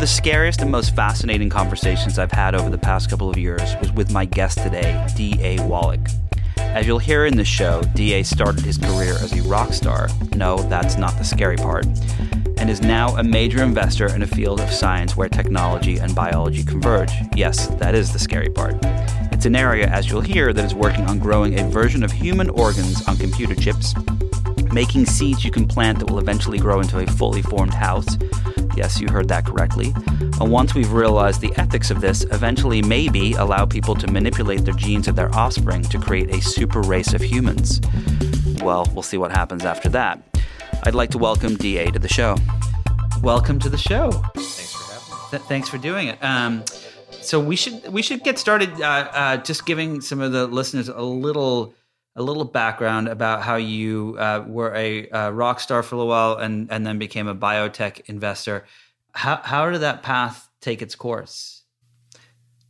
the scariest and most fascinating conversations I've had over the past couple of years was with my guest today, D.A. Wallach. As you'll hear in the show, D.A. started his career as a rock star. No, that's not the scary part. And is now a major investor in a field of science where technology and biology converge. Yes, that is the scary part. It's an area, as you'll hear, that is working on growing a version of human organs on computer chips, making seeds you can plant that will eventually grow into a fully formed house, Yes, you heard that correctly. And once we've realized the ethics of this, eventually maybe allow people to manipulate their genes of their offspring to create a super race of humans. Well, we'll see what happens after that. I'd like to welcome DA to the show. Welcome to the show. Thanks for having me. Th- thanks for doing it. Um, so we should we should get started uh, uh, just giving some of the listeners a little a little background about how you uh, were a uh, rock star for a while and, and then became a biotech investor. How, how did that path take its course?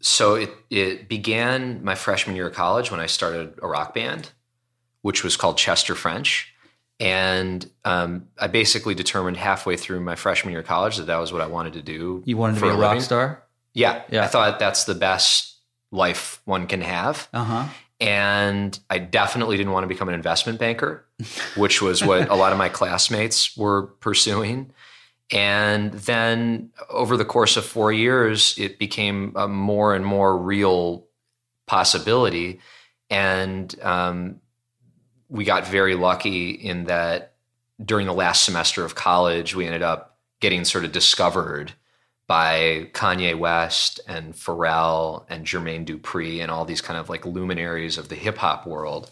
So it, it began my freshman year of college when I started a rock band, which was called Chester French. And um, I basically determined halfway through my freshman year of college that that was what I wanted to do. You wanted to be a, a rock star? Yeah, yeah. I thought that's the best life one can have. Uh huh. And I definitely didn't want to become an investment banker, which was what a lot of my classmates were pursuing. And then over the course of four years, it became a more and more real possibility. And um, we got very lucky in that during the last semester of college, we ended up getting sort of discovered by Kanye West and Pharrell and Jermaine Dupri and all these kind of like luminaries of the hip hop world.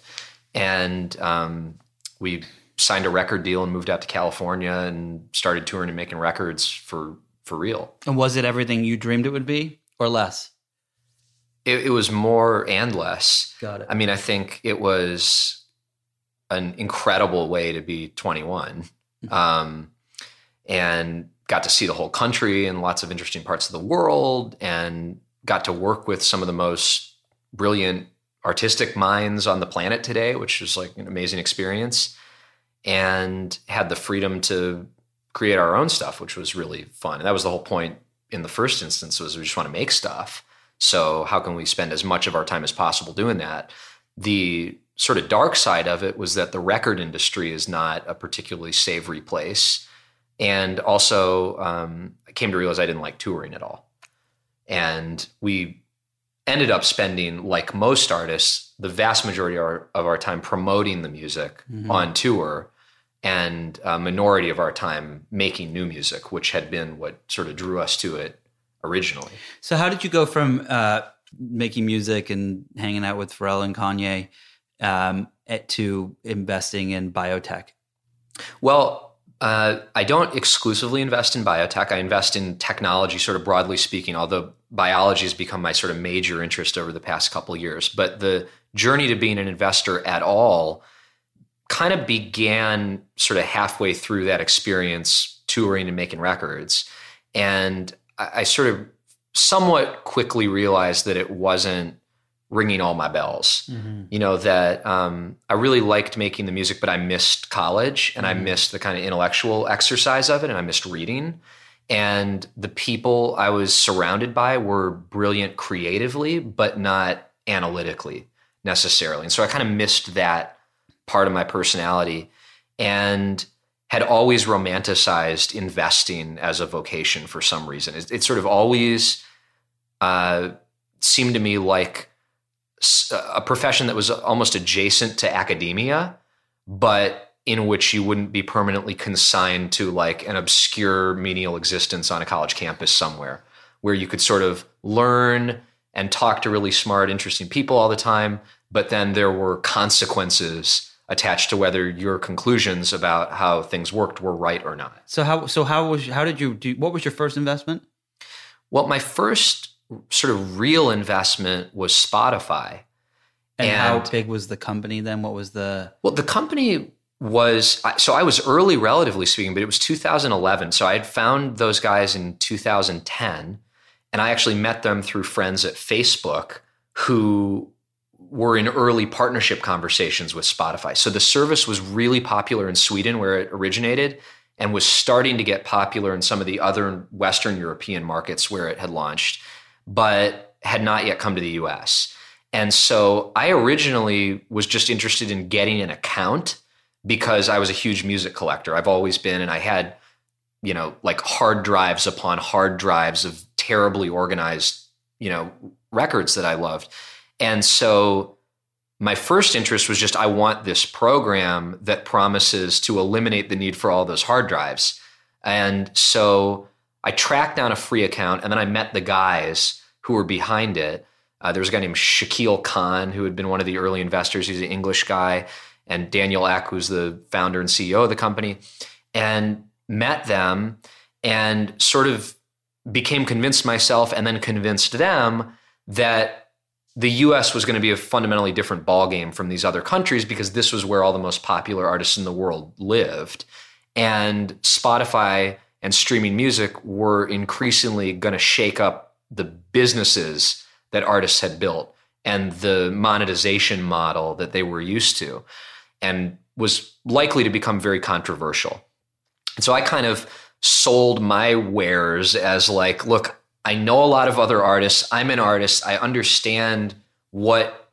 And um, we signed a record deal and moved out to California and started touring and making records for for real. And was it everything you dreamed it would be, or less? It, it was more and less. Got it. I mean, I think it was an incredible way to be 21, mm-hmm. um, and got to see the whole country and lots of interesting parts of the world and got to work with some of the most brilliant artistic minds on the planet today, which was like an amazing experience. And had the freedom to create our own stuff, which was really fun. And that was the whole point in the first instance was we just want to make stuff. So how can we spend as much of our time as possible doing that? The sort of dark side of it was that the record industry is not a particularly savory place and also um, I came to realize I didn't like touring at all. And we ended up spending, like most artists, the vast majority of our, of our time promoting the music mm-hmm. on tour and a minority of our time making new music, which had been what sort of drew us to it originally. So, how did you go from uh, making music and hanging out with Pharrell and Kanye um, to investing in biotech? Well, uh, I don't exclusively invest in biotech. I invest in technology, sort of broadly speaking, although biology has become my sort of major interest over the past couple years. But the journey to being an investor at all kind of began sort of halfway through that experience touring and making records. And I, I sort of somewhat quickly realized that it wasn't ringing all my bells. Mm-hmm. You know that um, I really liked making the music, but I missed college and mm-hmm. I missed the kind of intellectual exercise of it, and I missed reading. And the people I was surrounded by were brilliant creatively, but not analytically necessarily. And so I kind of missed that part of my personality and had always romanticized investing as a vocation for some reason. It, it sort of always uh, seemed to me like a profession that was almost adjacent to academia, but in which you wouldn't be permanently consigned to like an obscure menial existence on a college campus somewhere, where you could sort of learn and talk to really smart, interesting people all the time, but then there were consequences attached to whether your conclusions about how things worked were right or not. So how so how was how did you do what was your first investment? Well, my first sort of real investment was Spotify. And, and, how big was the company then? What was the Well, the company was so I was early relatively speaking, but it was 2011. So I had found those guys in 2010 and I actually met them through friends at Facebook who were in early partnership conversations with Spotify. So the service was really popular in Sweden where it originated and was starting to get popular in some of the other Western European markets where it had launched, but had not yet come to the US. And so I originally was just interested in getting an account because I was a huge music collector. I've always been, and I had, you know, like hard drives upon hard drives of terribly organized, you know, records that I loved. And so my first interest was just I want this program that promises to eliminate the need for all those hard drives. And so I tracked down a free account and then I met the guys who were behind it. Uh, there was a guy named Shakil Khan who had been one of the early investors. He's an English guy, and Daniel Ek, who's the founder and CEO of the company, and met them and sort of became convinced myself and then convinced them that the US was going to be a fundamentally different ballgame from these other countries because this was where all the most popular artists in the world lived. And Spotify and streaming music were increasingly going to shake up the businesses that artists had built and the monetization model that they were used to and was likely to become very controversial. And so I kind of sold my wares as like, look, I know a lot of other artists. I'm an artist. I understand what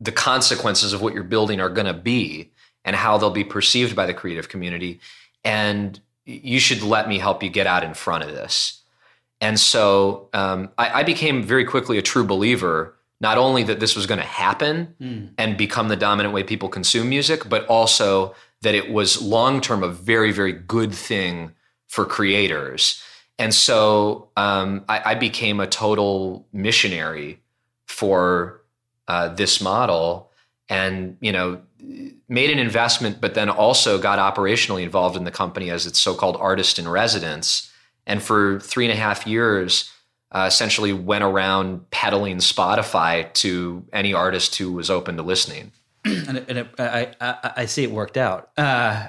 the consequences of what you're building are going to be and how they'll be perceived by the creative community. And you should let me help you get out in front of this. And so um, I, I, became very quickly a true believer, not only that this was going to happen mm. and become the dominant way people consume music, but also that it was long term a very, very good thing for creators and so um, I, I, became a total missionary for uh, this model, and you know, made an investment, but then also got operationally involved in the company as its so-called artist in residence. And for three and a half years, uh, essentially went around peddling Spotify to any artist who was open to listening. and, it, and it, I, I, I, see it worked out. Uh,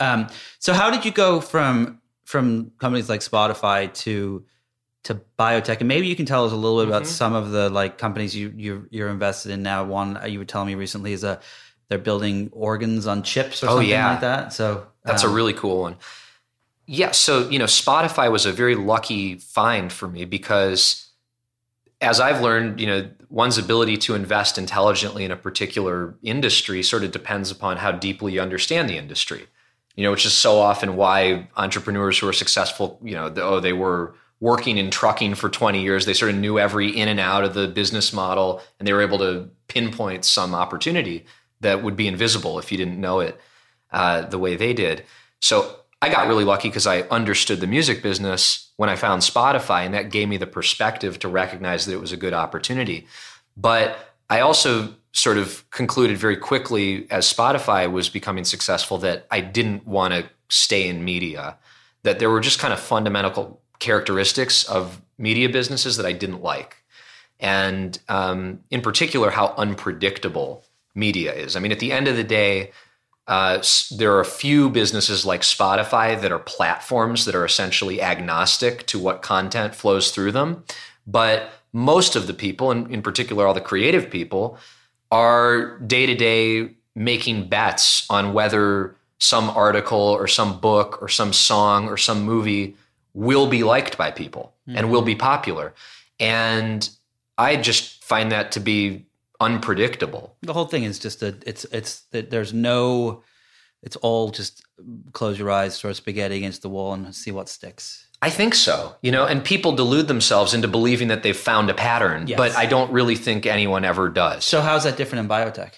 um, so how did you go from from companies like Spotify to to biotech, and maybe you can tell us a little bit mm-hmm. about some of the like companies you you're, you're, invested in now. One uh, you were telling me recently is a they're building organs on chips or oh, something yeah. like that. So that's um, a really cool one. Yeah, so you know, Spotify was a very lucky find for me because as I've learned, you know, one's ability to invest intelligently in a particular industry sort of depends upon how deeply you understand the industry you know, which is so often why entrepreneurs who are successful, you know, the, oh, they were working in trucking for 20 years. They sort of knew every in and out of the business model and they were able to pinpoint some opportunity that would be invisible if you didn't know it uh, the way they did. So I got really lucky because I understood the music business when I found Spotify, and that gave me the perspective to recognize that it was a good opportunity. But I also sort of concluded very quickly as Spotify was becoming successful that I didn't want to stay in media, that there were just kind of fundamental characteristics of media businesses that I didn't like. And um, in particular, how unpredictable media is. I mean, at the end of the day, uh, there are a few businesses like Spotify that are platforms that are essentially agnostic to what content flows through them. But most of the people, and in particular all the creative people, are day to day making bets on whether some article or some book or some song or some movie will be liked by people mm-hmm. and will be popular. And I just find that to be unpredictable. The whole thing is just that it's it's that there's no it's all just close your eyes, throw spaghetti against the wall and see what sticks. I think so. You know, and people delude themselves into believing that they've found a pattern, yes. but I don't really think anyone ever does. So how's that different in biotech?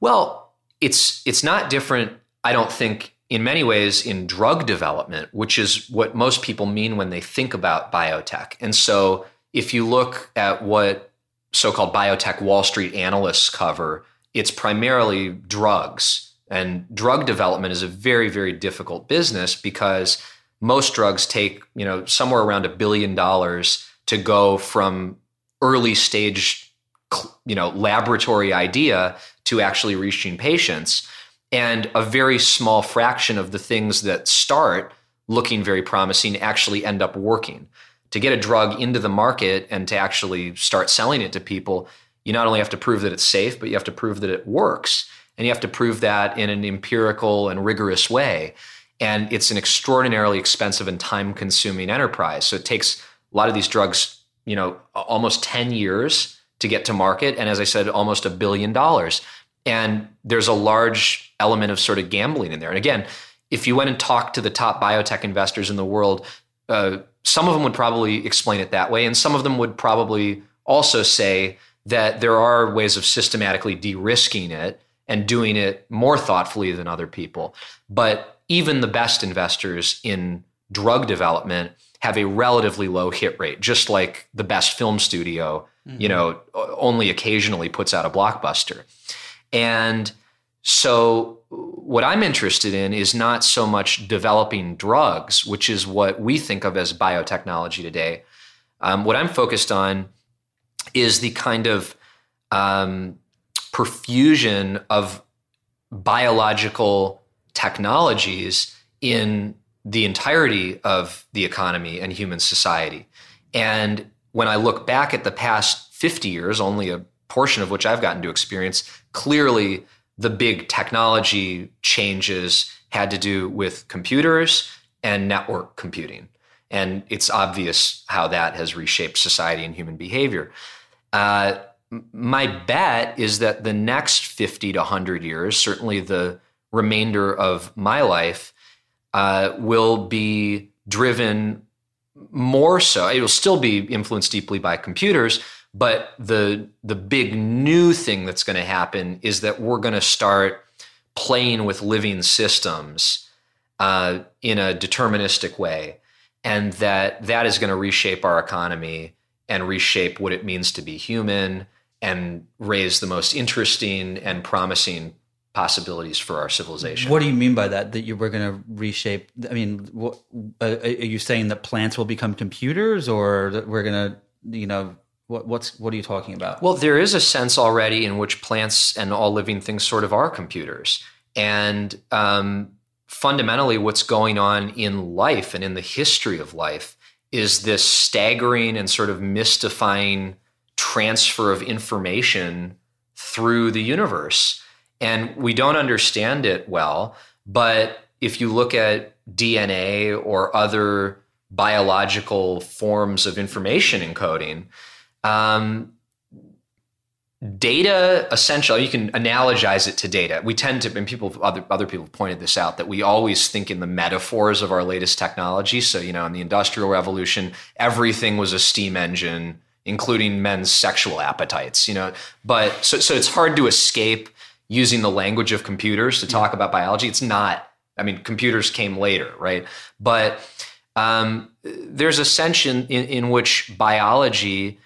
Well, it's it's not different, I don't think in many ways in drug development, which is what most people mean when they think about biotech. And so if you look at what so-called biotech Wall Street analysts cover, it's primarily drugs. And drug development is a very very difficult business because most drugs take you know somewhere around a billion dollars to go from early stage you know laboratory idea to actually reaching patients and a very small fraction of the things that start looking very promising actually end up working to get a drug into the market and to actually start selling it to people you not only have to prove that it's safe but you have to prove that it works and you have to prove that in an empirical and rigorous way And it's an extraordinarily expensive and time consuming enterprise. So it takes a lot of these drugs, you know, almost 10 years to get to market. And as I said, almost a billion dollars. And there's a large element of sort of gambling in there. And again, if you went and talked to the top biotech investors in the world, uh, some of them would probably explain it that way. And some of them would probably also say that there are ways of systematically de risking it and doing it more thoughtfully than other people. But even the best investors in drug development have a relatively low hit rate, just like the best film studio, mm-hmm. you know, only occasionally puts out a blockbuster. And so, what I'm interested in is not so much developing drugs, which is what we think of as biotechnology today. Um, what I'm focused on is the kind of um, perfusion of biological technologies in the entirety of the economy and human society. And when I look back at the past 50 years, only a portion of which I've gotten to experience, clearly the big technology changes had to do with computers and network computing. And it's obvious how that has reshaped society and human behavior. Uh, my bet is that the next 50 to 100 years, certainly the remainder of my life, uh, will be driven more so. It will still be influenced deeply by computers, but the the big new thing that's going to happen is that we're going to start playing with living systems uh, in a deterministic way, and that that is going to reshape our economy and reshape what it means to be human and raise the most interesting and promising possibilities for our civilization. What do you mean by that? That you were going to reshape? I mean, what, uh, are you saying that plants will become computers, or that we're going to, you know, what, what's what are you talking about? Well, there is a sense already in which plants and all living things sort of are computers, and um, fundamentally, what's going on in life and in the history of life is this staggering and sort of mystifying transfer of information through the universe. And we don't understand it well. But if you look at DNA or other biological forms of information encoding, um, data essential you can analogize it to data. We tend to and people other other people pointed this out that we always think in the metaphors of our latest technology. So you know in the industrial revolution everything was a steam engine including men's sexual appetites you know. But so so it's hard to escape using the language of computers to talk about biology. It's not. I mean computers came later right? But um, there's a sense in, in, in which biology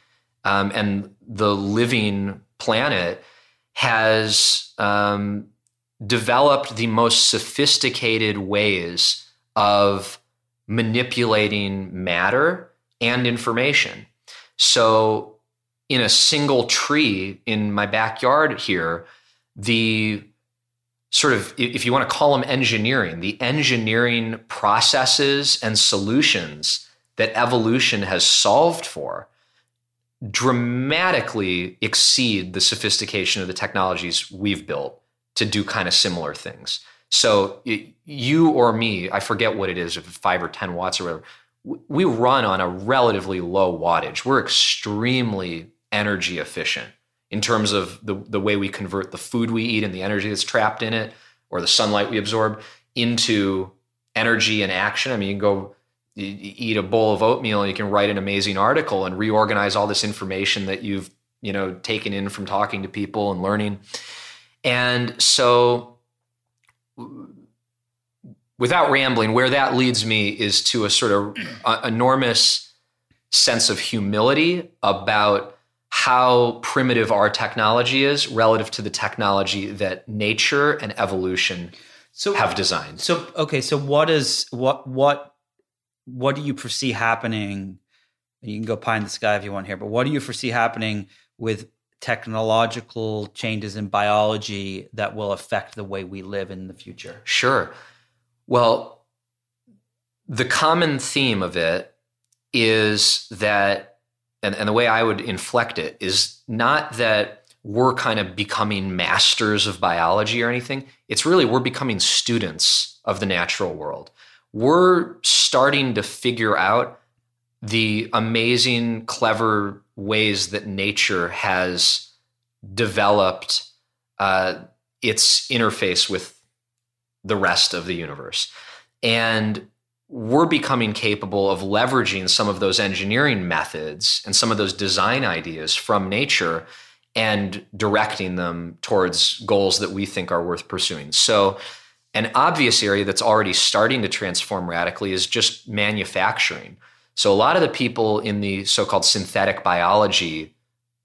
um, and the living planet has um, developed the most sophisticated ways of manipulating matter and information. So, in a single tree in my backyard here, the sort of, if you want to call them engineering, the engineering processes and solutions that evolution has solved for dramatically exceed the sophistication of the technologies we've built to do kind of similar things. So it, you or me, I forget what it is, if five or 10 watts or whatever, we run on a relatively low wattage. We're extremely energy efficient in terms of the, the way we convert the food we eat and the energy that's trapped in it or the sunlight we absorb into energy and action. I mean, you can go you eat a bowl of oatmeal and you can write an amazing article and reorganize all this information that you've you know taken in from talking to people and learning and so without rambling where that leads me is to a sort of uh, enormous sense of humility about how primitive our technology is relative to the technology that nature and evolution so, have designed. So okay, so what is what what what do you foresee happening? You can go pie in the sky if you want here, but what do you foresee happening with technological changes in biology that will affect the way we live in the future? Sure. Well, the common theme of it is that, and, and the way I would inflect it is not that we're kind of becoming masters of biology or anything. It's really we're becoming students of the natural world. We're starting to figure out the amazing, clever ways that nature has developed uh, its interface with the rest of the universe. And we're becoming capable of leveraging some of those engineering methods and some of those design ideas from nature and directing them towards goals that we think are worth pursuing. So, an obvious area that's already starting to transform radically is just manufacturing. So, a lot of the people in the so called synthetic biology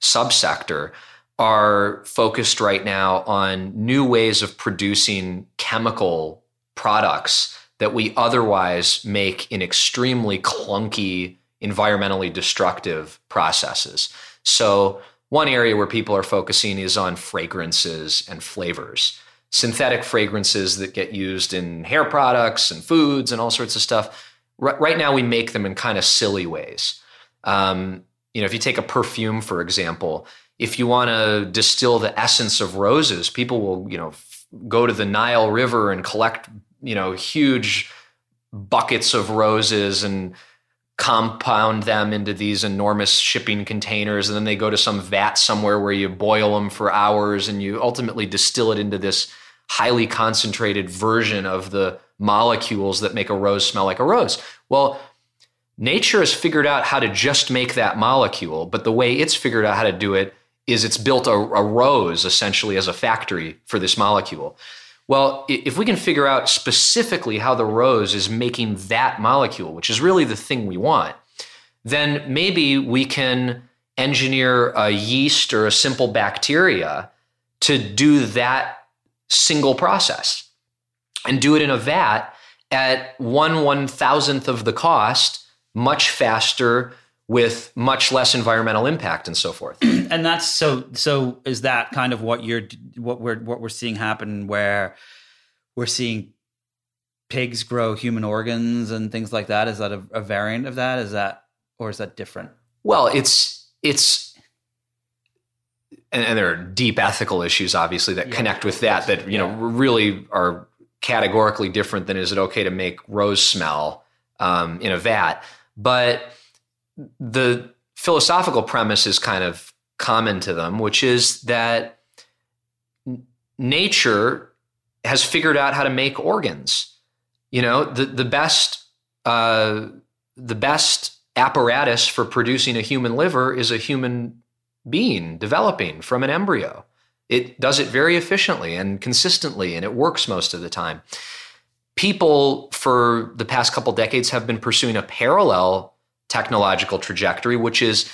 subsector are focused right now on new ways of producing chemical products that we otherwise make in extremely clunky, environmentally destructive processes. So, one area where people are focusing is on fragrances and flavors. Synthetic fragrances that get used in hair products and foods and all sorts of stuff. R- right now, we make them in kind of silly ways. Um, you know, if you take a perfume, for example, if you want to distill the essence of roses, people will, you know, f- go to the Nile River and collect, you know, huge buckets of roses and compound them into these enormous shipping containers and then they go to some vat somewhere where you boil them for hours and you ultimately distill it into this highly concentrated version of the molecules that make a rose smell like a rose. Well nature has figured out how to just make that molecule but the way it's figured out how to do it is it's built a, a rose essentially as a factory for this molecule. Well, if we can figure out specifically how the rose is making that molecule, which is really the thing we want, then maybe we can engineer a yeast or a simple bacteria to do that single process and do it in a vat at one one thousandth of the cost, much faster, with much less environmental impact and so forth. and that's so so is that kind of what you're what we're what we're seeing happen where we're seeing pigs grow human organs and things like that? Is that a, a variant of that? Is that or is that different? Well it's it's and, and there are deep ethical issues obviously that yeah. connect with that that you know really are categorically different than is it okay to make rose smell um, in a vat but the philosophical premise is kind of common to them, which is that nature has figured out how to make organs. You know, the the best uh, the best apparatus for producing a human liver is a human being developing from an embryo. It does it very efficiently and consistently, and it works most of the time. People for the past couple decades have been pursuing a parallel technological trajectory, which is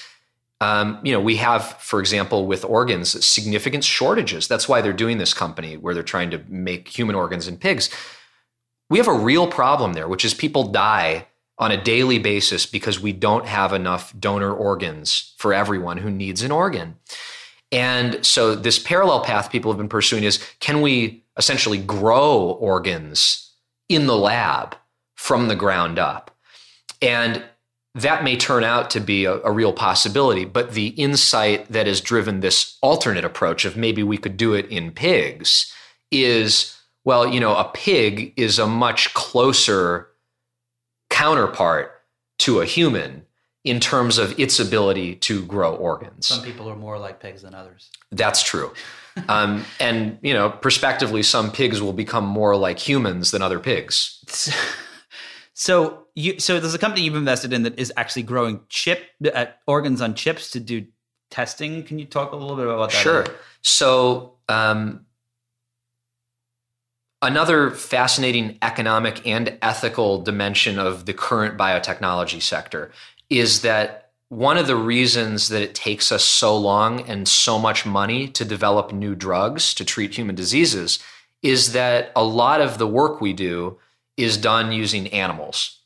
um, you know, we have, for example, with organs, significant shortages. That's why they're doing this company where they're trying to make human organs in pigs. We have a real problem there, which is people die on a daily basis because we don't have enough donor organs for everyone who needs an organ. And so, this parallel path people have been pursuing is can we essentially grow organs in the lab from the ground up? And that may turn out to be a, a, real possibility. But the insight that has driven this alternate approach of maybe we could do it in pigs is well, you know, a pig is a much closer counterpart to a human in terms of its ability to grow organs. Some people are more like pigs than others. That's true. um, and, you know, prospectively, some pigs will become more like humans than other pigs. So you so there's a company you've invested in that is actually growing chip uh, organs on chips to do testing. Can you talk a little bit about that? Sure. So um, another fascinating economic and ethical dimension of the current biotechnology sector is that one of the reasons that it takes us so long and so much money to develop new drugs to treat human diseases is that a lot of the work we do is done using animals.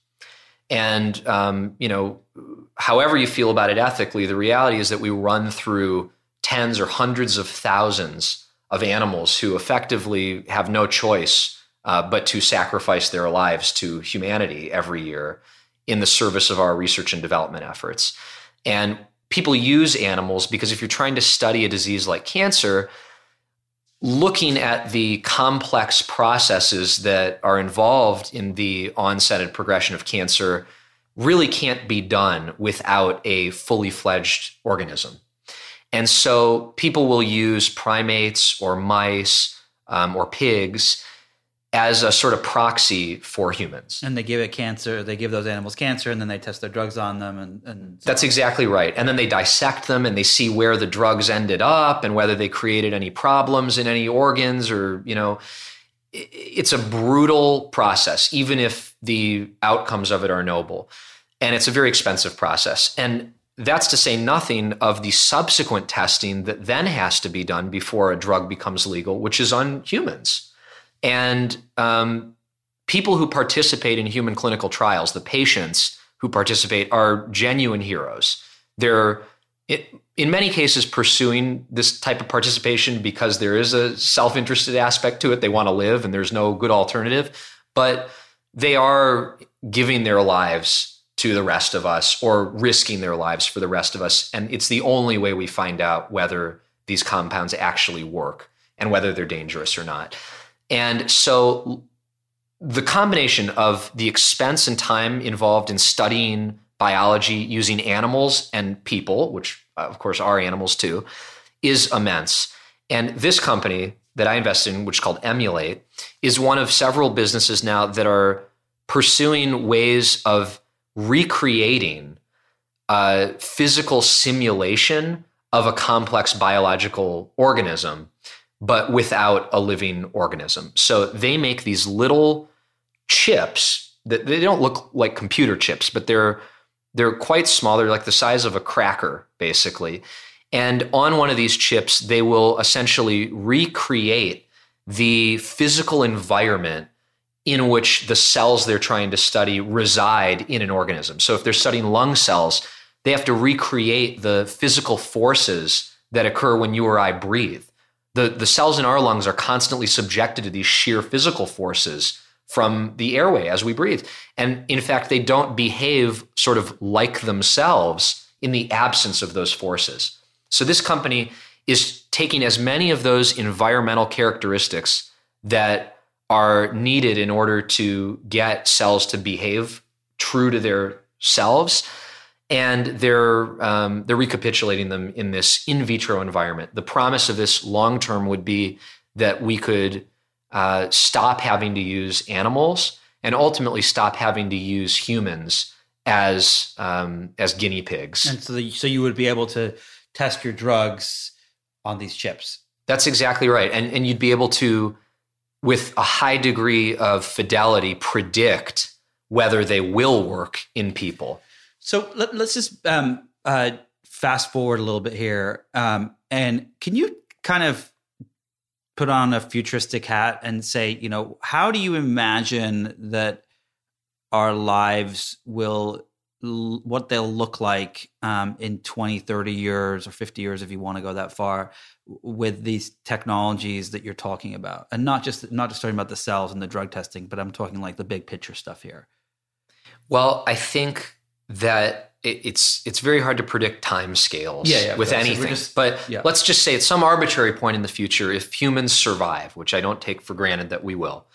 And, um, you know, however you feel about it ethically, the reality is that we run through tens or hundreds of thousands of animals who effectively have no choice uh, but to sacrifice their lives to humanity every year in the service of our research and development efforts. And people use animals because if you're trying to study a disease like cancer, looking at the complex processes that are involved in the onset and progression of cancer really can't be done without a fully fledged organism. And so people will use primates or mice um, or pigs as a sort of proxy for humans. And they give it cancer, they give those animals cancer, and then they test their drugs on them. And, and so That's on. exactly right. And then they dissect them and they see where the drugs ended up and whether they created any problems in any organs or, you know, it's a brutal process, even if the outcomes of it are noble. And it's a very expensive process. And that's to say nothing of the subsequent testing that then has to be done before a drug becomes legal, which is on humans. And um, people who participate in human clinical trials, the patients who participate, are genuine heroes. They're in many cases pursuing this type of participation because there is a self-interested aspect to it. They want to live, and there's no good alternative. But they are giving their lives to the rest of us or risking their lives for the rest of us. And it's the only way we find out whether these compounds actually work and whether they're dangerous or not. And so the combination of the expense and time involved in studying biology using animals and people, which uh, of course are animals too, is immense. And this company that I invest in, which is called Emulate, is one of several businesses now that are pursuing ways of recreating a physical simulation of a complex biological organism but without a living organism. So they make these little chips that they don't look like computer chips, but they're they're quite small. They're like the size of a cracker, basically. And on one of these chips, they will essentially recreate the physical environment in which the cells they're trying to study reside in an organism. So if they're studying lung cells, they have to recreate the physical forces that occur when you or I breathe the, the cells in our lungs are constantly subjected to these shear physical forces from the airway as we breathe. And in fact, they don't behave sort of like themselves in the absence of those forces. So this company is taking as many of those environmental characteristics that are needed in order to get cells to behave true to their selves and they're um, they're recapitulating them in this in vitro environment. The promise of this long term would be that we could uh, stop having to use animals and ultimately stop having to use humans as um, as guinea pigs. And so, the, so you would be able to test your drugs on these chips. That's exactly right, and and you'd be able to, with a high degree of fidelity, predict whether they will work in people. So let, us just um, uh, fast forward a little bit here. Um, and can you kind of put on a futuristic hat and say, you know, how do you imagine that our lives will, what they'll look like um, in 20, 30 years or 50 years, if you want to go that far, with these technologies that you're talking about? And not just, not just talking about the cells and the drug testing, but I'm talking like the big picture stuff here. Well, I think that it's it's very hard to predict time scales yeah, yeah, with anything. Just, but yeah. let's just say at some arbitrary point in the future, if humans survive, which I don't take for granted that we will,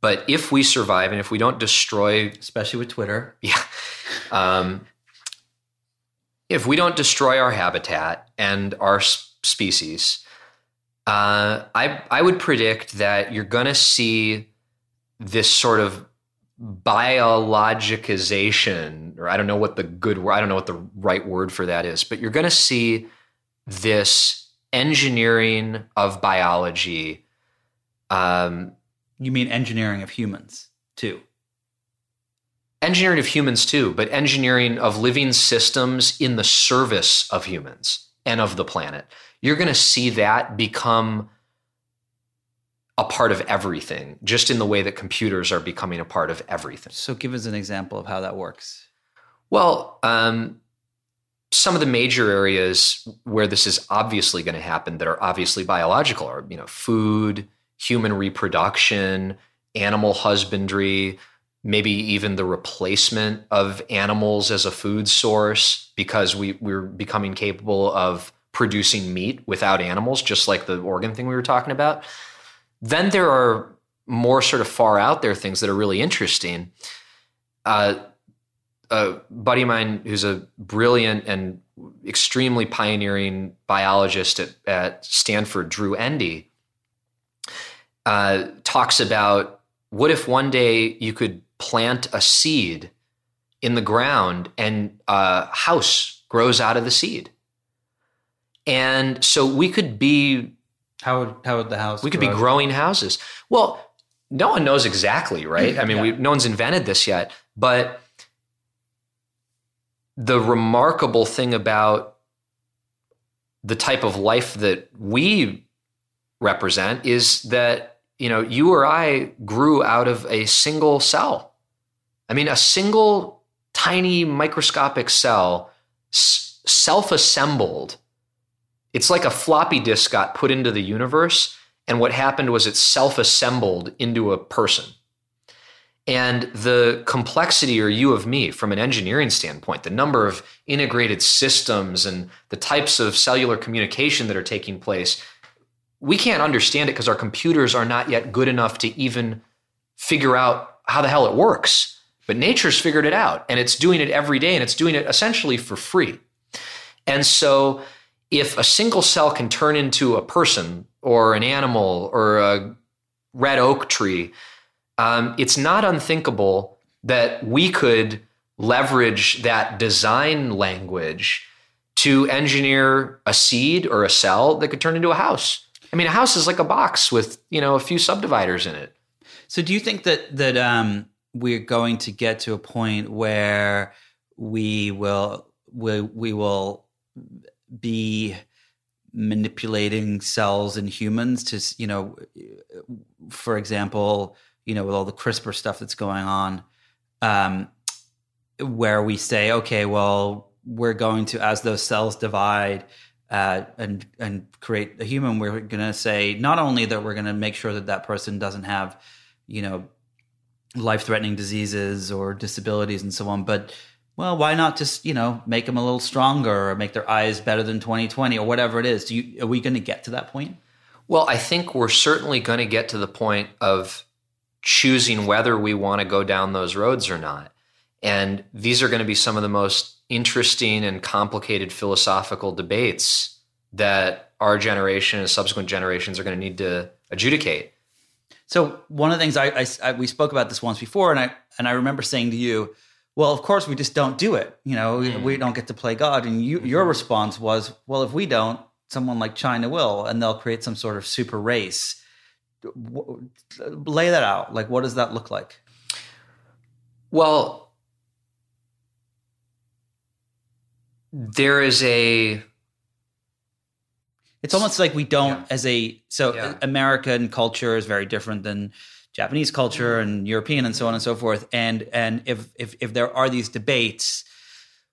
but if we survive and if we don't destroy, especially with Twitter, yeah, um, if we don't destroy our habitat and our species, uh, I I would predict that you're going to see this sort of biologicization, or I don't know what the good word, I don't know what the right word for that is, but you're going to see this engineering of biology. Um, you mean engineering of humans too? Engineering of humans too, but engineering of living systems in the service of humans and of the planet. You're going to see that become a part of everything, just in the way that computers are becoming a part of everything. So, give us an example of how that works. Well, um, some of the major areas where this is obviously going to happen that are obviously biological are, you know, food, human reproduction, animal husbandry, maybe even the replacement of animals as a food source because we, we're becoming capable of producing meat without animals, just like the organ thing we were talking about. Then there are more sort of far out there things that are really interesting. Uh, a buddy of mine who's a brilliant and extremely pioneering biologist at, at Stanford, Drew Endy, uh, talks about what if one day you could plant a seed in the ground and a house grows out of the seed. And so we could be how would how would the house we could grow? be growing houses. Well, no one knows exactly, right? I mean, yeah. we, no one's invented this yet, but the remarkable thing about the type of life that we represent is that you know you or I grew out of a single cell I mean, a single tiny microscopic cell s- self assembled. It's like a floppy disk got put into the universe, and what happened was it self assembled into a person. And the complexity or you of me from an engineering standpoint, the number of integrated systems and the types of cellular communication that are taking place, we can't understand it because our computers are not yet good enough to even figure out how the hell it works. But nature's figured it out and it's doing it every day and it's doing it essentially for free. And so if a single cell can turn into a person or an animal or a red oak tree, um, it's not unthinkable that we could leverage that design language to engineer a seed or a cell that could turn into a house. I mean, a house is like a box with you know a few subdividers in it. So, do you think that that um, we're going to get to a point where we will we, we will be manipulating cells in humans to you know for example you know with all the crispr stuff that's going on um, where we say okay well we're going to as those cells divide uh, and and create a human we're going to say not only that we're going to make sure that that person doesn't have you know life threatening diseases or disabilities and so on. But well, why not just you know make them a little stronger or make their eyes better than 2020 or whatever it is? Do you are we going to get to that point? Well, I think we're certainly going to get to the point of choosing whether we want to go down those roads or not. And these are going to be some of the most interesting and complicated philosophical debates that our generation and subsequent generations are going to need to adjudicate. So one of the things I, I, I, we spoke about this once before, and I and I remember saying to you, "Well, of course we just don't do it. You know, mm. we don't get to play God." And you, mm-hmm. your response was, "Well, if we don't, someone like China will, and they'll create some sort of super race." Lay that out. Like, what does that look like? Well, there is a it's almost like we don't yeah. as a so yeah. American culture is very different than Japanese culture and European and so on and so forth. And and if if if there are these debates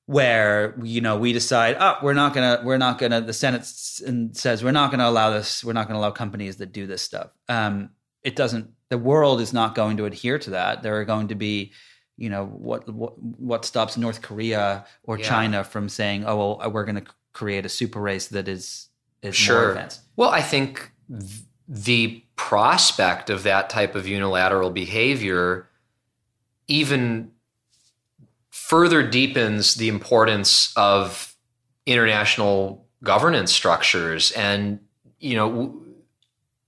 where you know we decide oh we're not gonna we're not gonna the Senate says we're not gonna allow this we're not gonna allow companies that do this stuff. Um, it doesn't. The world is not going to adhere to that. There are going to be you know what what what stops North Korea or yeah. China from saying oh well we're going to create a super race that is is sure. more advanced. Well, I think th- the prospect of that type of unilateral behavior even further deepens the importance of international governance structures and you know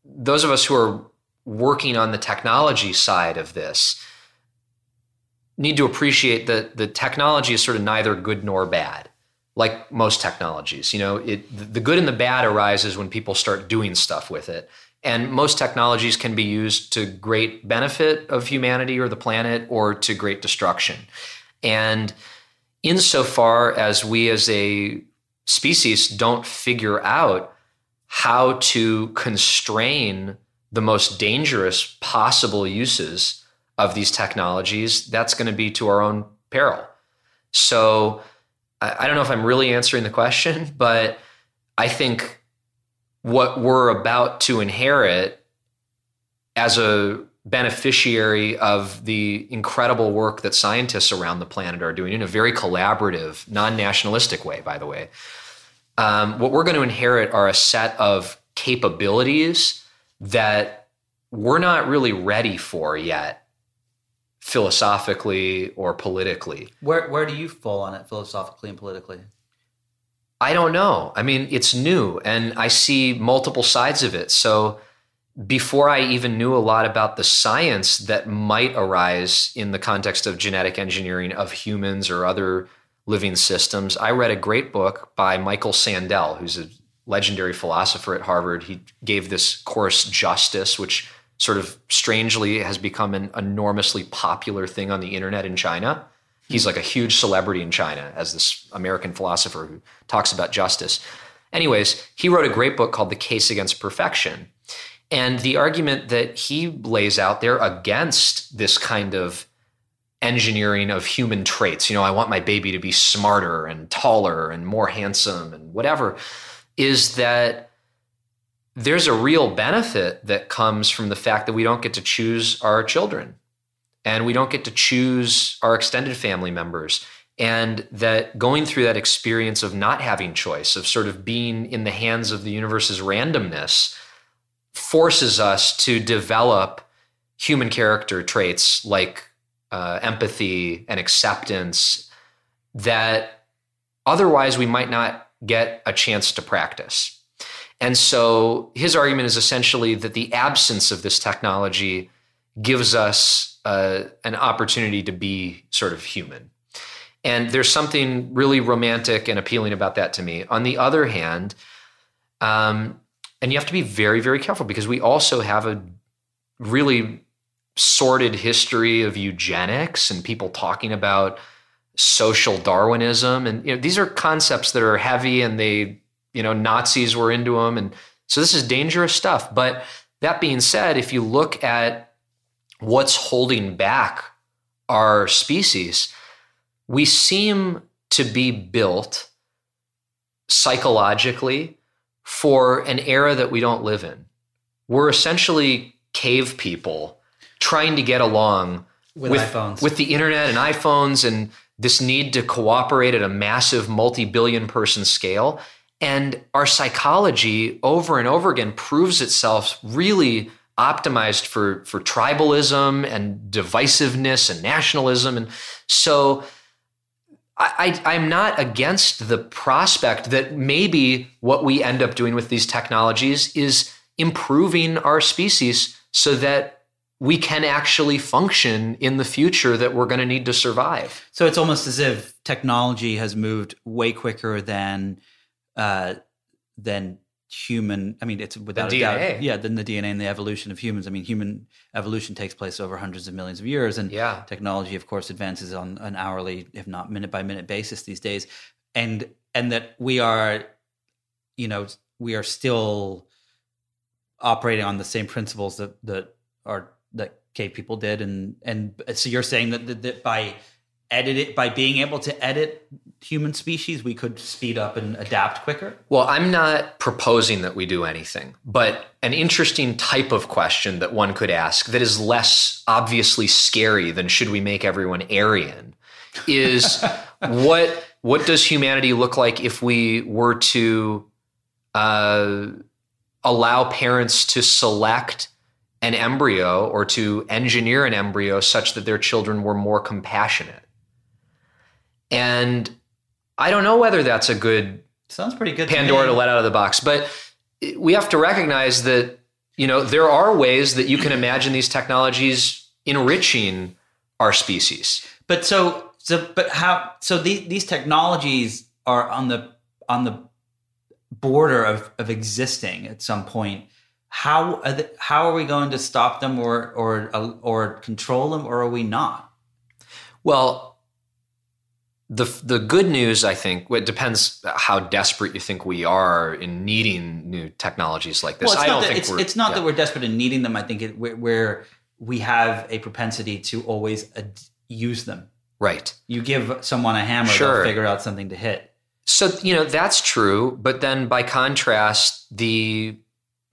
those of us who are working on the technology side of this need to appreciate that the technology is sort of neither good nor bad like most technologies. You know, it, the good and the bad arises when people start doing stuff with it. And most technologies can be used to great benefit of humanity or the planet or to great destruction. And insofar as we as a species don't figure out how to constrain the most dangerous possible uses of these technologies, that's going to be to our own peril. So, I don't know if I'm really answering the question, but I think what we're about to inherit as a beneficiary of the incredible work that scientists around the planet are doing in a very collaborative, non nationalistic way, by the way. Um, what we're going to inherit are a set of capabilities that we're not really ready for yet, philosophically or politically. Where, where do you fall on it philosophically and politically? I don't know. I mean, it's new and I see multiple sides of it. So, before I even knew a lot about the science that might arise in the context of genetic engineering of humans or other living systems, I read a great book by Michael Sandel, who's a legendary philosopher at Harvard. He gave this course, Justice, which sort of strangely has become an enormously popular thing on the internet in China. He's like a huge celebrity in China as this American philosopher who talks about justice. Anyways, he wrote a great book called The Case Against Perfection. And the argument that he lays out there against this kind of engineering of human traits, you know, I want my baby to be smarter and taller and more handsome and whatever, is that there's a real benefit that comes from the fact that we don't get to choose our children and we don't get to choose our extended family members. And that going through that experience of not having choice, of sort of being in the hands of the universe's randomness, forces us to develop human character traits like uh, empathy and acceptance that otherwise we might not get a chance to practice. And so his argument is essentially that the absence of this technology gives us uh, an opportunity to be sort of human. And there's something really romantic and appealing about that to me. On the other hand, um, and you have to be very very careful because we also have a really sordid history of eugenics and people talking about social darwinism and you know these are concepts that are heavy and they you know nazis were into them and so this is dangerous stuff but that being said if you look at what's holding back our species we seem to be built psychologically for an era that we don't live in. We're essentially cave people trying to get along with, with iPhones, with the internet and iPhones, and this need to cooperate at a massive multi billion person scale. And our psychology over and over again proves itself really optimized for, for tribalism and divisiveness and nationalism. And so I, I, am not against the prospect that maybe what we end up doing with these technologies is improving our species so that we can actually function in the future that we're going to need to survive. So it's almost as if technology has moved way quicker than uh, than human i mean it's without the doubt yeah then the dna and the evolution of humans. I mean human evolution takes place over hundreds of millions of years and yeah. technology of course advances on an hourly if not minute by minute basis these days. And and that we are you know we are still operating on the same principles that that are that cave people did. And and so you're saying that, that, that by edit it by being able to edit human species we could speed up and adapt quicker? Well i'm not proposing that we do anything but an interesting type of question that one could ask that is less obviously scary than should we make everyone aryan is what what does humanity look like if we were to uh, allow parents to select an embryo or to engineer an embryo such that their children were more compassionate and I don't know whether that's a good sounds pretty good Pandora to, to let out of the box, but we have to recognize that you know there are ways that you can imagine these technologies enriching our species. But so so but how so these these technologies are on the on the border of of existing at some point. How are they, how are we going to stop them or or or control them or are we not? Well, the the good news, I think, it depends how desperate you think we are in needing new technologies like this. Well, I don't that, think it's, we're, it's not yeah. that we're desperate in needing them. I think it, we're, we're we have a propensity to always ad- use them. Right. You give someone a hammer, Sure. they'll figure out something to hit. So you know that's true, but then by contrast, the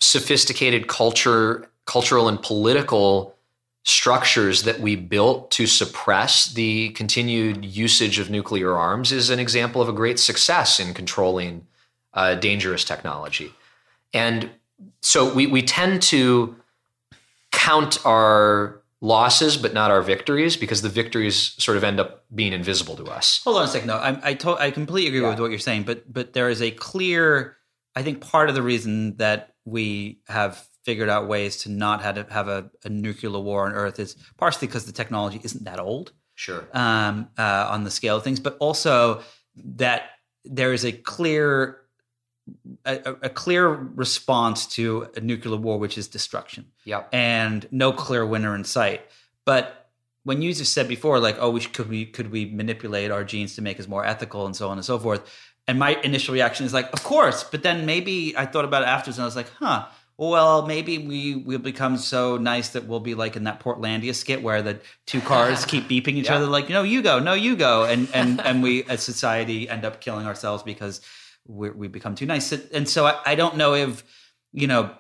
sophisticated culture, cultural and political structures that we built to suppress the continued usage of nuclear arms is an example of a great success in controlling uh, dangerous technology. And so we, we tend to count our losses but not our victories because the victories sort of end up being invisible to us. Hold on a second. No, I I, to- I completely agree yeah. with what you're saying, but but there is a clear. I think part of the reason that we have figured out ways to not have, to have a, a nuclear war on Earth is partially because the technology isn't that old. Sure. Um, uh, on the scale of things, but also that there is a clear a, a, clear response to a nuclear war, which is destruction. Yep. And no clear winner in sight. But when you just said before, like, oh, we should, could we could we manipulate our genes to make us more ethical and so on and so forth. And my initial reaction is like, of course. But then maybe I thought about it afterwards and I was like, huh. Well, maybe we will become so nice that we'll be like in that Portlandia skit where the two cars keep beeping each yeah. other, like, no, you go, no, you go, and and and we as society end up killing ourselves because we, we become too nice. And so I, I don't know if, you know,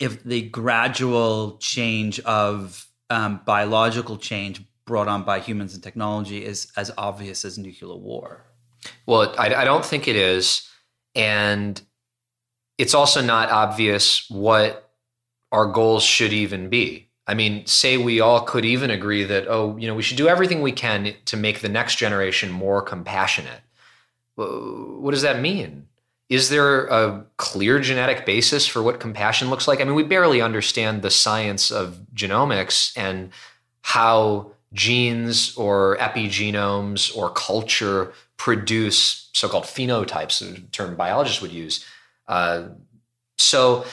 if the gradual change of um, biological change brought on by humans and technology is as obvious as nuclear war. Well, I, I don't think it is. And it's also not obvious what our goals should even be. I mean, say we all could even agree that, oh, you know, we should do everything we can to make the next generation more compassionate what does that mean? Is there a clear genetic basis for what compassion looks like? I mean, we barely understand the science of genomics and how genes or epigenomes or culture produce so-called phenotypes, a term biologists would use. Uh, so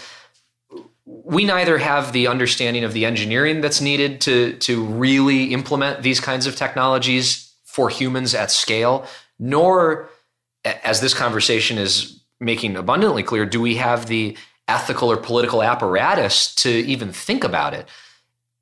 we neither have the understanding of the engineering that's needed to to really implement these kinds of technologies for humans at scale, nor as this conversation is making abundantly clear, do we have the ethical or political apparatus to even think about it?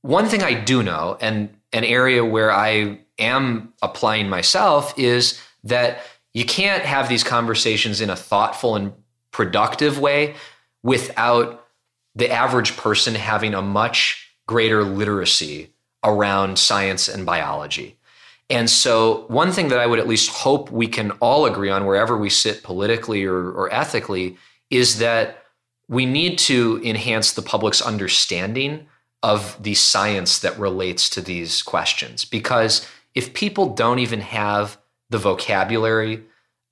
One thing I do know, and an area where I am applying myself, is that you can't have these conversations in a thoughtful and productive way without the average person having a much greater literacy around science and biology. And so, one thing that I would at least hope we can all agree on, wherever we sit politically or, or ethically, is that we need to enhance the public's understanding of the science that relates to these questions. Because if people don't even have the vocabulary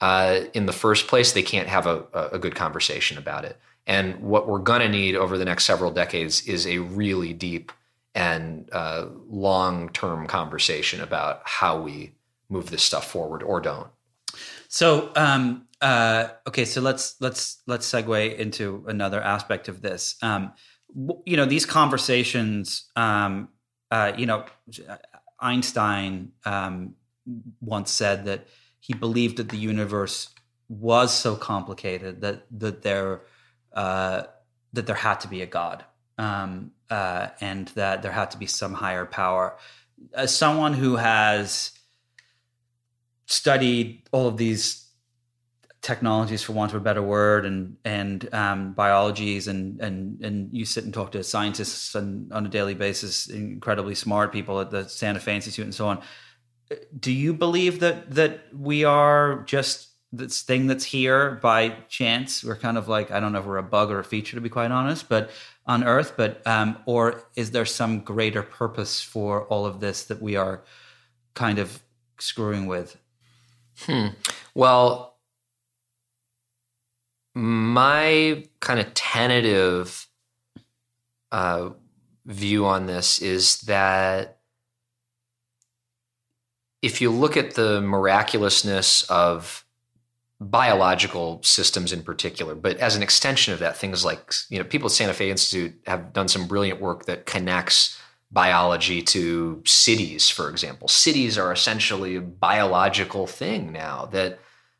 uh, in the first place, they can't have a, a good conversation about it. And what we're going to need over the next several decades is a really deep and uh, long term conversation about how we move this stuff forward or don't. So, um, uh, okay, so let's let's let's segue into another aspect of this. Um, you know, these conversations. Um, uh, you know, Einstein um, once said that he believed that the universe was so complicated that that there uh, that there had to be a god um, uh, and that there had to be some higher power. As someone who has studied all of these technologies, for want of a better word, and and um, biologies, and and and you sit and talk to scientists and, on a daily basis, incredibly smart people at the Santa Fe Institute and so on. Do you believe that that we are just this thing that's here by chance? We're kind of like I don't know if we're a bug or a feature, to be quite honest, but on earth, but um, or is there some greater purpose for all of this that we are kind of screwing with? Hmm. Well, my kind of tentative uh, view on this is that if you look at the miraculousness of biological systems in particular, but as an extension of that, things like you know people at Santa Fe Institute have done some brilliant work that connects biology to cities, for example. Cities are essentially a biological thing now that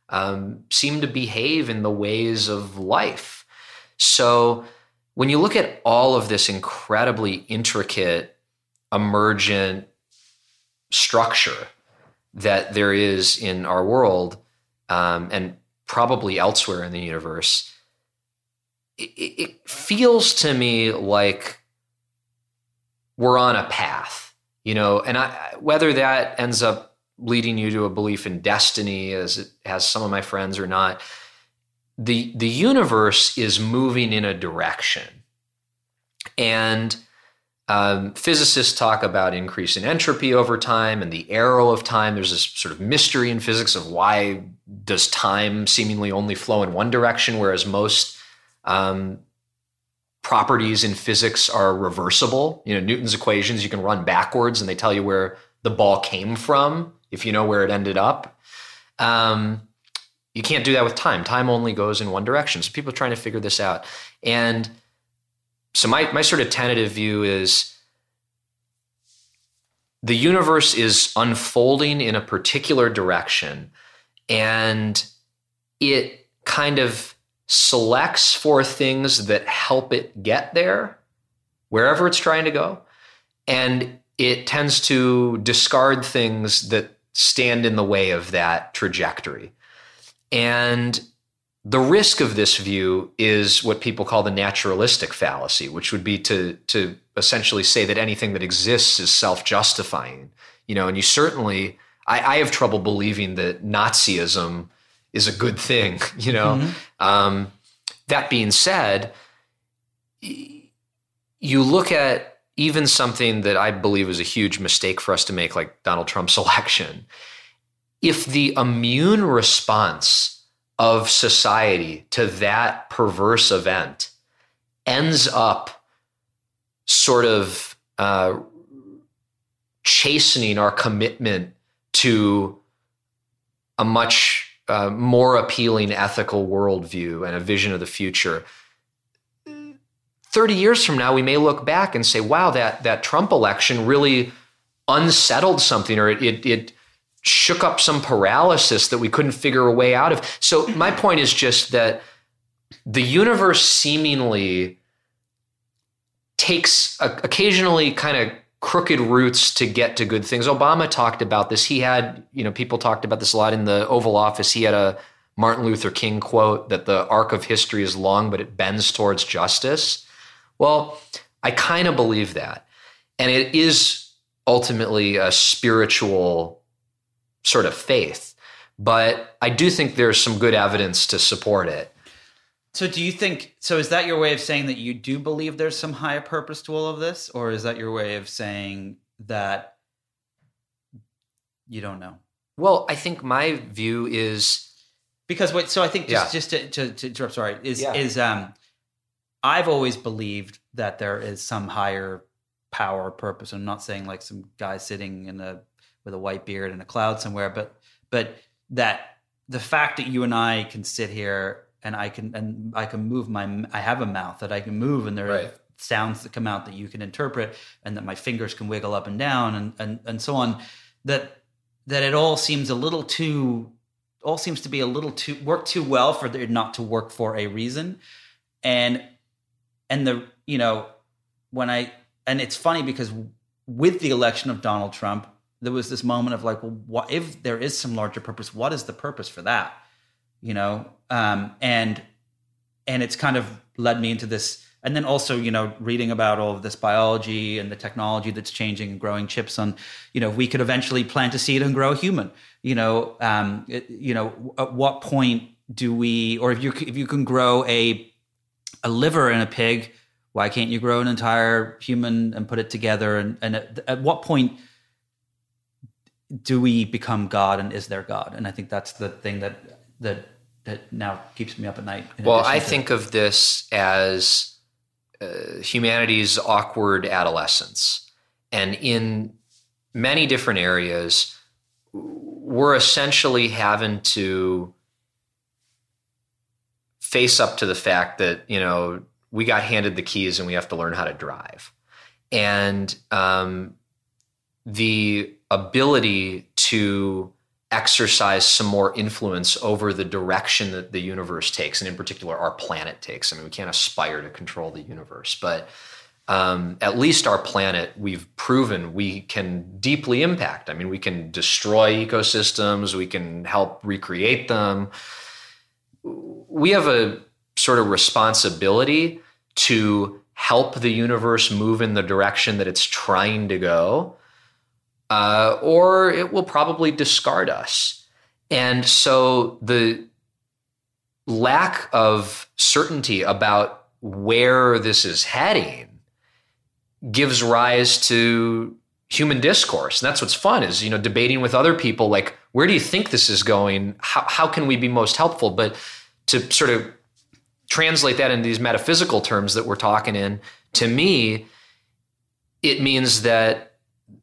um, seem to behave in the ways of life. So when you look at all of this incredibly intricate, emergent structure that there is in our world um, and probably elsewhere in the universe, it, it feels to me like we're on a path, you know, and I, whether that ends up leading you to a belief in destiny as it has some of my friends or not, the the universe is moving in a direction. And um, physicists talk about increase in entropy over time and the arrow of time. There's this sort of mystery in physics of why does time seemingly only flow in one direction, whereas most um, properties in physics are reversible. You know, Newton's equations you can run backwards, and they tell you where the ball came from if you know where it ended up. Um, you can't do that with time. Time only goes in one direction. So people are trying to figure this out. And so my my sort of tentative view is the universe is unfolding in a particular direction and it kind of selects for things that help it get there wherever it's trying to go. And it tends to discard things that stand in the way of that trajectory. And the risk of this view is what people call the naturalistic fallacy, which would be to to essentially say that anything that exists is self-justifying. You know, and you certainly I, I have trouble believing that Nazism is a good thing. You know, mm-hmm. um, that being said, you look at even something that I believe is a huge mistake for us to make, like Donald Trump's election. If the immune response of society to that perverse event ends up sort of uh, chastening our commitment to a much uh, more appealing ethical worldview and a vision of the future. 30 years from now, we may look back and say, wow, that, that Trump election really unsettled something or it, it, it shook up some paralysis that we couldn't figure a way out of. So my point is just that the universe seemingly takes occasionally kind of crooked routes to get to good things. Obama talked about this. He had, you know, people talked about this a lot in the Oval Office. He had a Martin Luther King quote that the arc of history is long, but it bends towards justice. Well, I kind of believe that. And it is ultimately a spiritual sort of faith. But I do think there's some good evidence to support it. So, do you think? So, is that your way of saying that you do believe there's some higher purpose to all of this, or is that your way of saying that you don't know? Well, I think my view is because wait. So, I think just yeah. just to, to, to interrupt. Sorry, is yeah. is um, I've always believed that there is some higher power purpose. I'm not saying like some guy sitting in a with a white beard and a cloud somewhere, but but that the fact that you and I can sit here and I can and I can move my I have a mouth that I can move and there right. are sounds that come out that you can interpret and that my fingers can wiggle up and down and and and so on that that it all seems a little too all seems to be a little too work too well for it not to work for a reason and and the you know when I and it's funny because with the election of Donald Trump there was this moment of like, well, what if there is some larger purpose? What is the purpose for that? You know, um, and and it's kind of led me into this. And then also, you know, reading about all of this biology and the technology that's changing and growing chips on, you know, we could eventually plant a seed and grow a human. You know, um, it, you know, at what point do we, or if you if you can grow a a liver in a pig, why can't you grow an entire human and put it together? And, and at, at what point do we become God and is there God? And I think that's the thing that that that now keeps me up at night. Well, I to- think of this as uh, humanity's awkward adolescence, and in many different areas, we're essentially having to face up to the fact that you know we got handed the keys and we have to learn how to drive, and um, the ability to exercise some more influence over the direction that the universe takes, and in particular, our planet takes. I mean, we can't aspire to control the universe, but um, at least our planet, we've proven we can deeply impact. I mean, we can destroy ecosystems, we can help recreate them. We have a sort of responsibility to help the universe move in the direction that it's trying to go, uh, or it will probably discard us. And so the lack of certainty about where this is heading gives rise to human discourse. And that's what's fun is you know debating with other people like where do you think this is going? How, how can we be most helpful? But to sort of translate that into these metaphysical terms that we're talking in to me it means that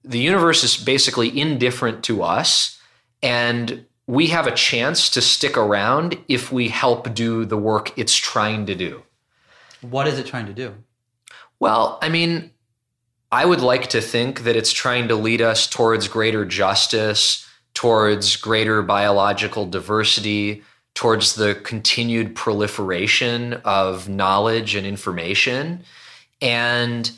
the universe is basically indifferent to us and we have a chance to stick around if we help do the work it's trying to do what is it trying to do well i mean I would like to think that it's trying to lead us towards greater justice, towards greater biological diversity, towards the continued proliferation of knowledge and information. And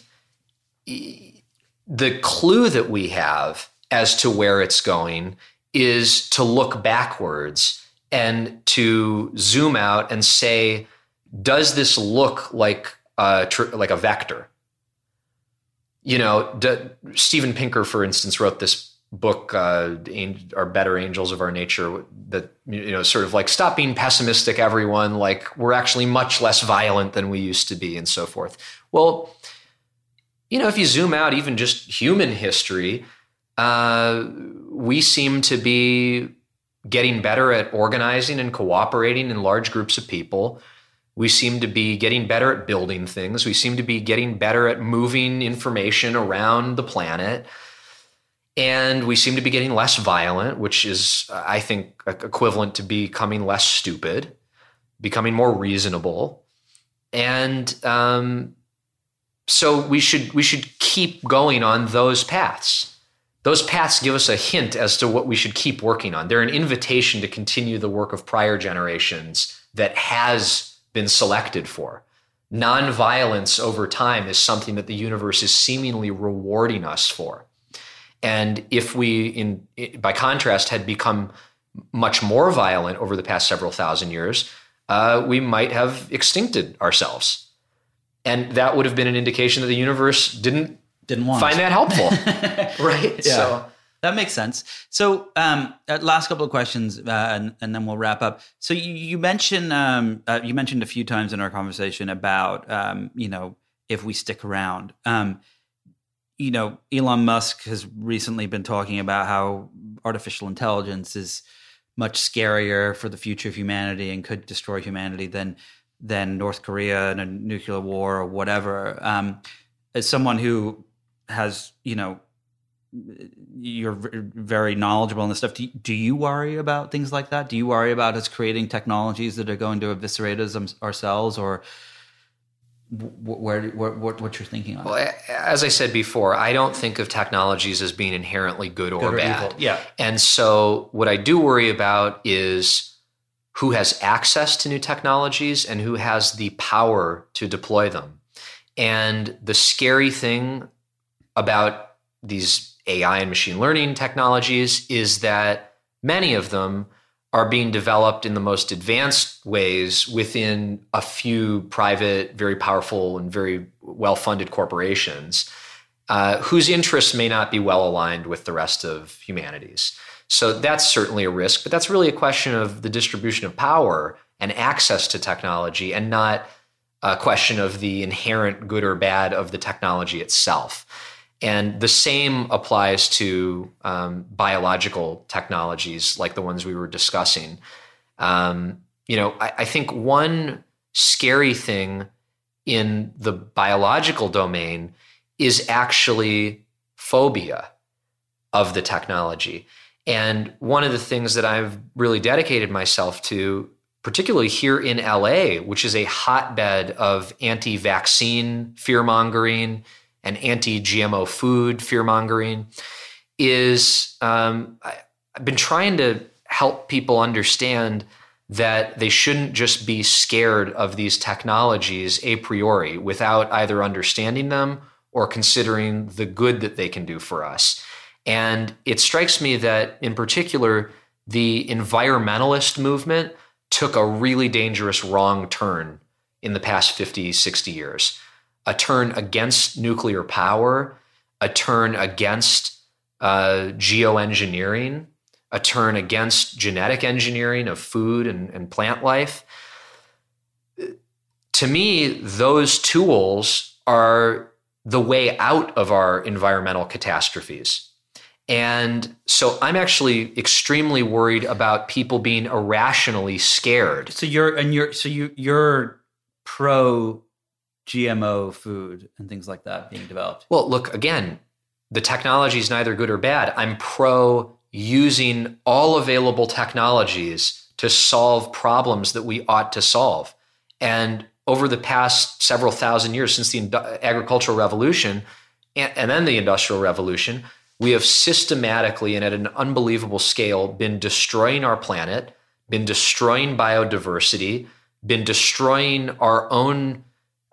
the clue that we have as to where it's going is to look backwards and to zoom out and say, does this look like a, like a vector? you know, D- Steven Pinker, for instance, wrote this book, uh, "Our Better Angels of Our Nature," that you know, sort of like stop being pessimistic, everyone. Like we're actually much less violent than we used to be, and so forth. Well, you know, if you zoom out, even just human history, uh, we seem to be getting better at organizing and cooperating in large groups of people. We seem to be getting better at building things. We seem to be getting better at moving information around the planet. And we seem to be getting less violent, which is, I think, equivalent to becoming less stupid, becoming more reasonable. And um, so we should we should keep going on those paths. Those paths give us a hint as to what we should keep working on. They're an invitation to continue the work of prior generations that has been selected for. Nonviolence over time is something that the universe is seemingly rewarding us for. And if we, in by contrast, had become much more violent over the past several thousand years, uh, we might have extincted ourselves, and that would have been an indication that the universe didn't didn't want. find that helpful, right? Yeah. So that makes sense. So, um, uh, last couple of questions, uh, and, and, then we'll wrap up. So, you, you mentioned um, uh, you mentioned a few times in our conversation about um, you know if we stick around. Um, you know, Elon Musk has recently been talking about how artificial intelligence is much scarier for the future of humanity and could destroy humanity than than North Korea and a nuclear war or whatever. Um, as someone who has you know you're very knowledgeable in this stuff. Do you, do you worry about things like that? Do you worry about us creating technologies that are going to eviscerate us ourselves, or where, where what, what you're thinking on? Well, as I said before, I don't think of technologies as being inherently good or, good or bad. Evil. Yeah, and so what I do worry about is who has access to new technologies and who has the power to deploy them. And the scary thing about these AI and machine learning technologies is that many of them are being developed in the most advanced ways within a few private, very powerful, and very well funded corporations uh, whose interests may not be well aligned with the rest of humanity's. So that's certainly a risk, but that's really a question of the distribution of power and access to technology and not a question of the inherent good or bad of the technology itself. And the same applies to um, biological technologies like the ones we were discussing. Um, you know, I, I think one scary thing in the biological domain is actually phobia of the technology. And one of the things that I've really dedicated myself to, particularly here in LA, which is a hotbed of anti vaccine fear mongering and anti-GMO food fear mongering is um, I've been trying to help people understand that they shouldn't just be scared of these technologies a priori without either understanding them or considering the good that they can do for us. And it strikes me that, in particular, the environmentalist movement took a really dangerous wrong turn in the past 50, 60 years. a turn against nuclear power, a turn against uh, geoengineering, a turn against genetic engineering of food and, and plant life. To me, those tools are the way out of our environmental catastrophes. And so I'm actually extremely worried about people being irrationally scared. So you're and you're so you you're pro GMO food and things like that being developed. Well, look again, the technology is neither good or bad. I'm pro using all available technologies to solve problems that we ought to solve. And over the past several thousand years since the agricultural revolution and, and then the industrial revolution, we have systematically and at an unbelievable scale been destroying our planet, been destroying biodiversity, been destroying our own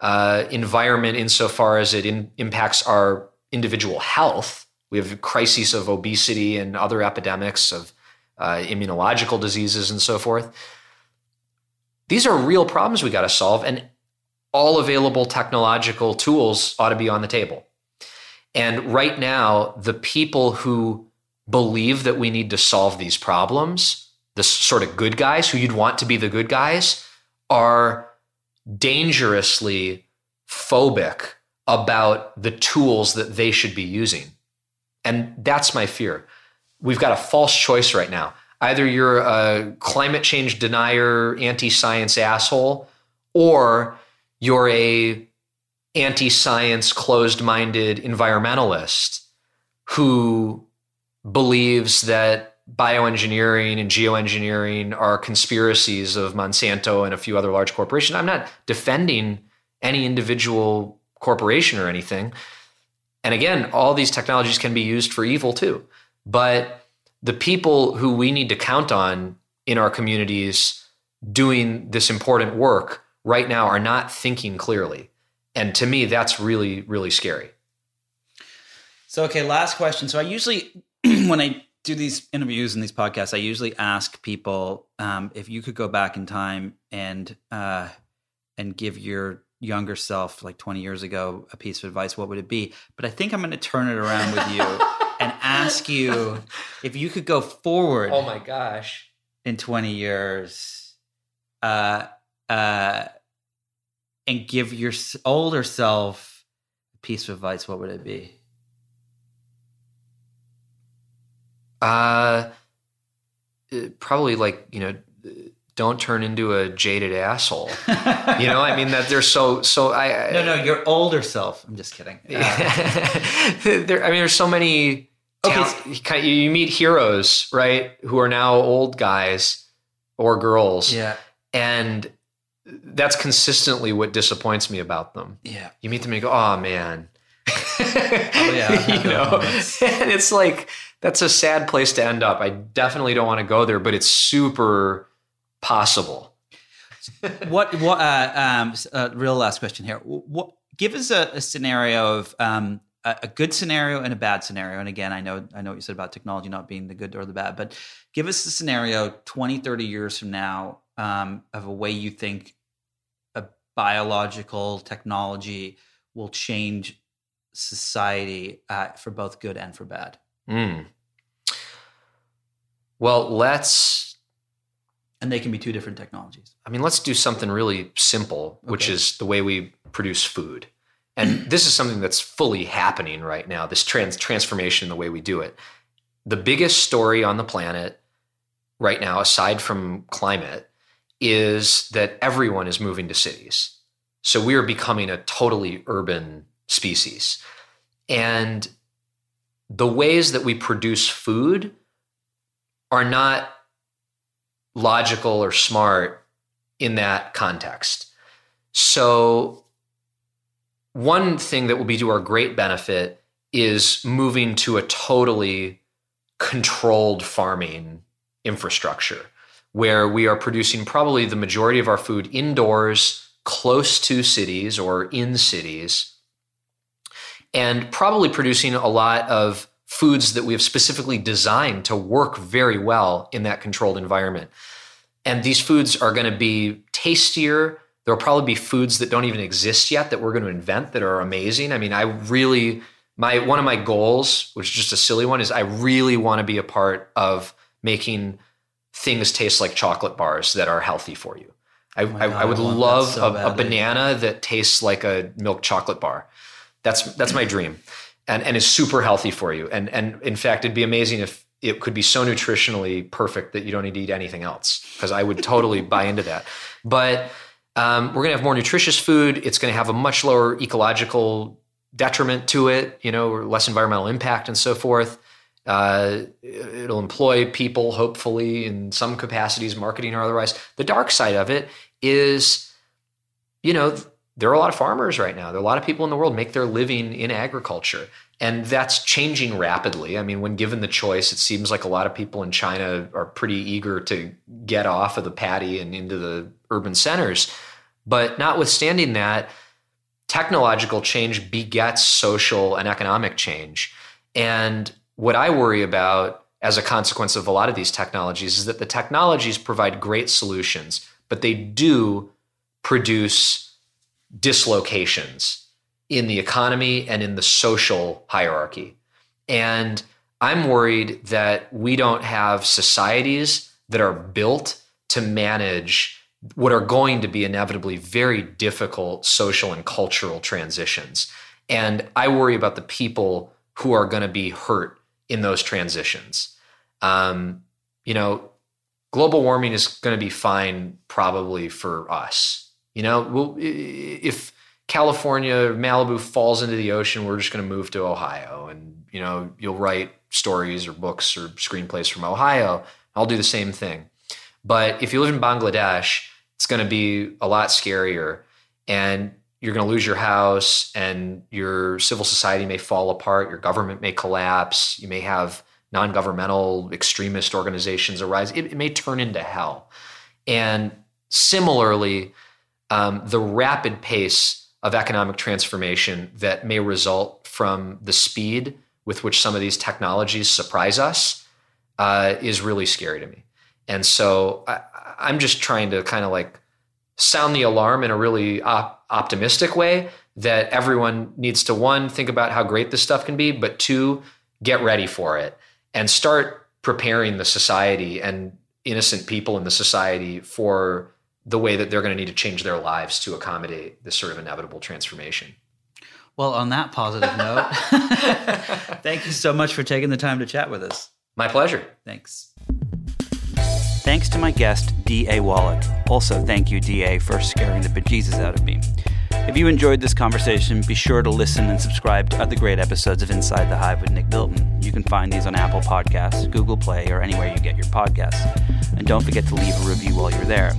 uh, environment insofar as it in, impacts our individual health. We have crises of obesity and other epidemics of uh, immunological diseases and so forth. These are real problems we got to solve, and all available technological tools ought to be on the table. And right now, the people who believe that we need to solve these problems, the sort of good guys who you'd want to be the good guys, are dangerously phobic about the tools that they should be using. And that's my fear. We've got a false choice right now. Either you're a climate change denier, anti science asshole, or you're a anti science, closed minded environmentalist who believes that bioengineering and geoengineering are conspiracies of Monsanto and a few other large corporations. I'm not defending any individual corporation or anything. And again, all these technologies can be used for evil too. But the people who we need to count on in our communities doing this important work right now are not thinking clearly. And to me, that's really, really scary. So, okay, last question. So, I usually, when I do these interviews and these podcasts, I usually ask people um, if you could go back in time and uh, and give your younger self, like 20 years ago, a piece of advice, what would it be? But I think I'm going to turn it around with you and ask you if you could go forward. Oh my gosh! In 20 years, uh, uh, and give your older self a piece of advice, what would it be? Uh, probably like you know, don't turn into a jaded asshole. you know, I mean that they're so so. I no no your older self. I'm just kidding. Uh, there, I mean, there's so many. Okay, you meet heroes, right? Who are now old guys or girls. Yeah, and that's consistently what disappoints me about them. Yeah. You meet them and you go, oh man. oh, yeah. you know, and it's like, that's a sad place to end up. I definitely don't want to go there, but it's super possible. what, what, uh, um, uh, real last question here. What, give us a, a scenario of, um, a, a good scenario and a bad scenario. And again, I know, I know what you said about technology not being the good or the bad, but give us a scenario 20, 30 years from now, um, of a way you think biological technology will change society uh, for both good and for bad? Mm. Well, let's. And they can be two different technologies. I mean, let's do something really simple, okay. which is the way we produce food. And this is something that's fully happening right now this trans- transformation in the way we do it. The biggest story on the planet right now, aside from climate, is that everyone is moving to cities. So we are becoming a totally urban species. And the ways that we produce food are not logical or smart in that context. So, one thing that will be to our great benefit is moving to a totally controlled farming infrastructure where we are producing probably the majority of our food indoors, close to cities or in cities, and probably producing a lot of foods that we have specifically designed to work very well in that controlled environment. And these foods are going to be tastier, There will probably be foods that don't even exist yet that we're going to invent that are amazing. I mean, I really my one of my goals, which is just a silly one, is I really want to be a part of making things taste like chocolate bars that are healthy for you. I, oh I, I would I love so a, a, banana that tastes like a milk chocolate bar. That's that's my dream, and and is super healthy for you. And and in fact, it'd be amazing if it could be so nutritionally perfect that you don't need to eat anything else. Because I would totally buy into that. But um, we're going to have more nutritious food. It's going to have a much lower ecological detriment to it. You know, less environmental impact and so forth. Uh, it'll employ people, hopefully, in some capacities, marketing or otherwise. The dark side of it is, you know, there are a lot of farmers right now. There are a lot of people in the world make their living in agriculture. And that's changing rapidly. I mean, when given the choice, it seems like a lot of people in China are pretty eager to get off of the paddy and into the urban centers. But notwithstanding that, technological change begets social and economic change. And what I worry about as a consequence of a lot of these technologies is that the technologies provide great solutions, but they do produce dislocations in the economy and in the social hierarchy. And I'm worried that we don't have societies that are built to manage what are going to be inevitably very difficult social and cultural transitions. And I worry about the people who are going to be hurt in those transitions. Um, you know, global warming is going to be fine probably for us. You know, we'll, if California, Malibu falls into the ocean, we're just going to move to Ohio, and you know, you'll write stories or books or screenplays from Ohio. I'll do the same thing. But if you live in Bangladesh, it's going to be a lot scarier, and you're going to lose your house, and your civil society may fall apart, your government may collapse, you may have non-governmental extremist organizations arise. It, it may turn into hell, and similarly, um, the rapid pace of economic transformation that may result from the speed with which some of these technologies surprise us uh, is really scary to me. And so I, am just trying to kind of like sound the alarm in a really op- optimistic way that everyone needs to one think about how great this stuff can be, but two get ready for it and start preparing the society and innocent people in the society for the way that they're going to need to change their lives to accommodate this sort of inevitable transformation. Well, on that positive note, thank you so much for taking the time to chat with us. My pleasure. Thanks. Thanks to my guest, D.A. Wallach. Also, thank you, D.A., for scaring the bejesus out of me. If you enjoyed this conversation, be sure to listen and subscribe to other great episodes of Inside the Hive with Nick Bilton. You can find these on Apple Podcasts, Google Play, or anywhere you get your podcasts. And don't forget to leave a review while you're there.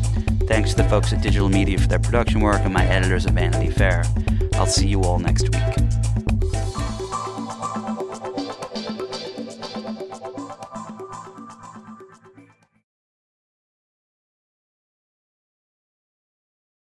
Thanks to the folks at Digital Media for their production work and my editors at Vanity Fair. I'll see you all next week.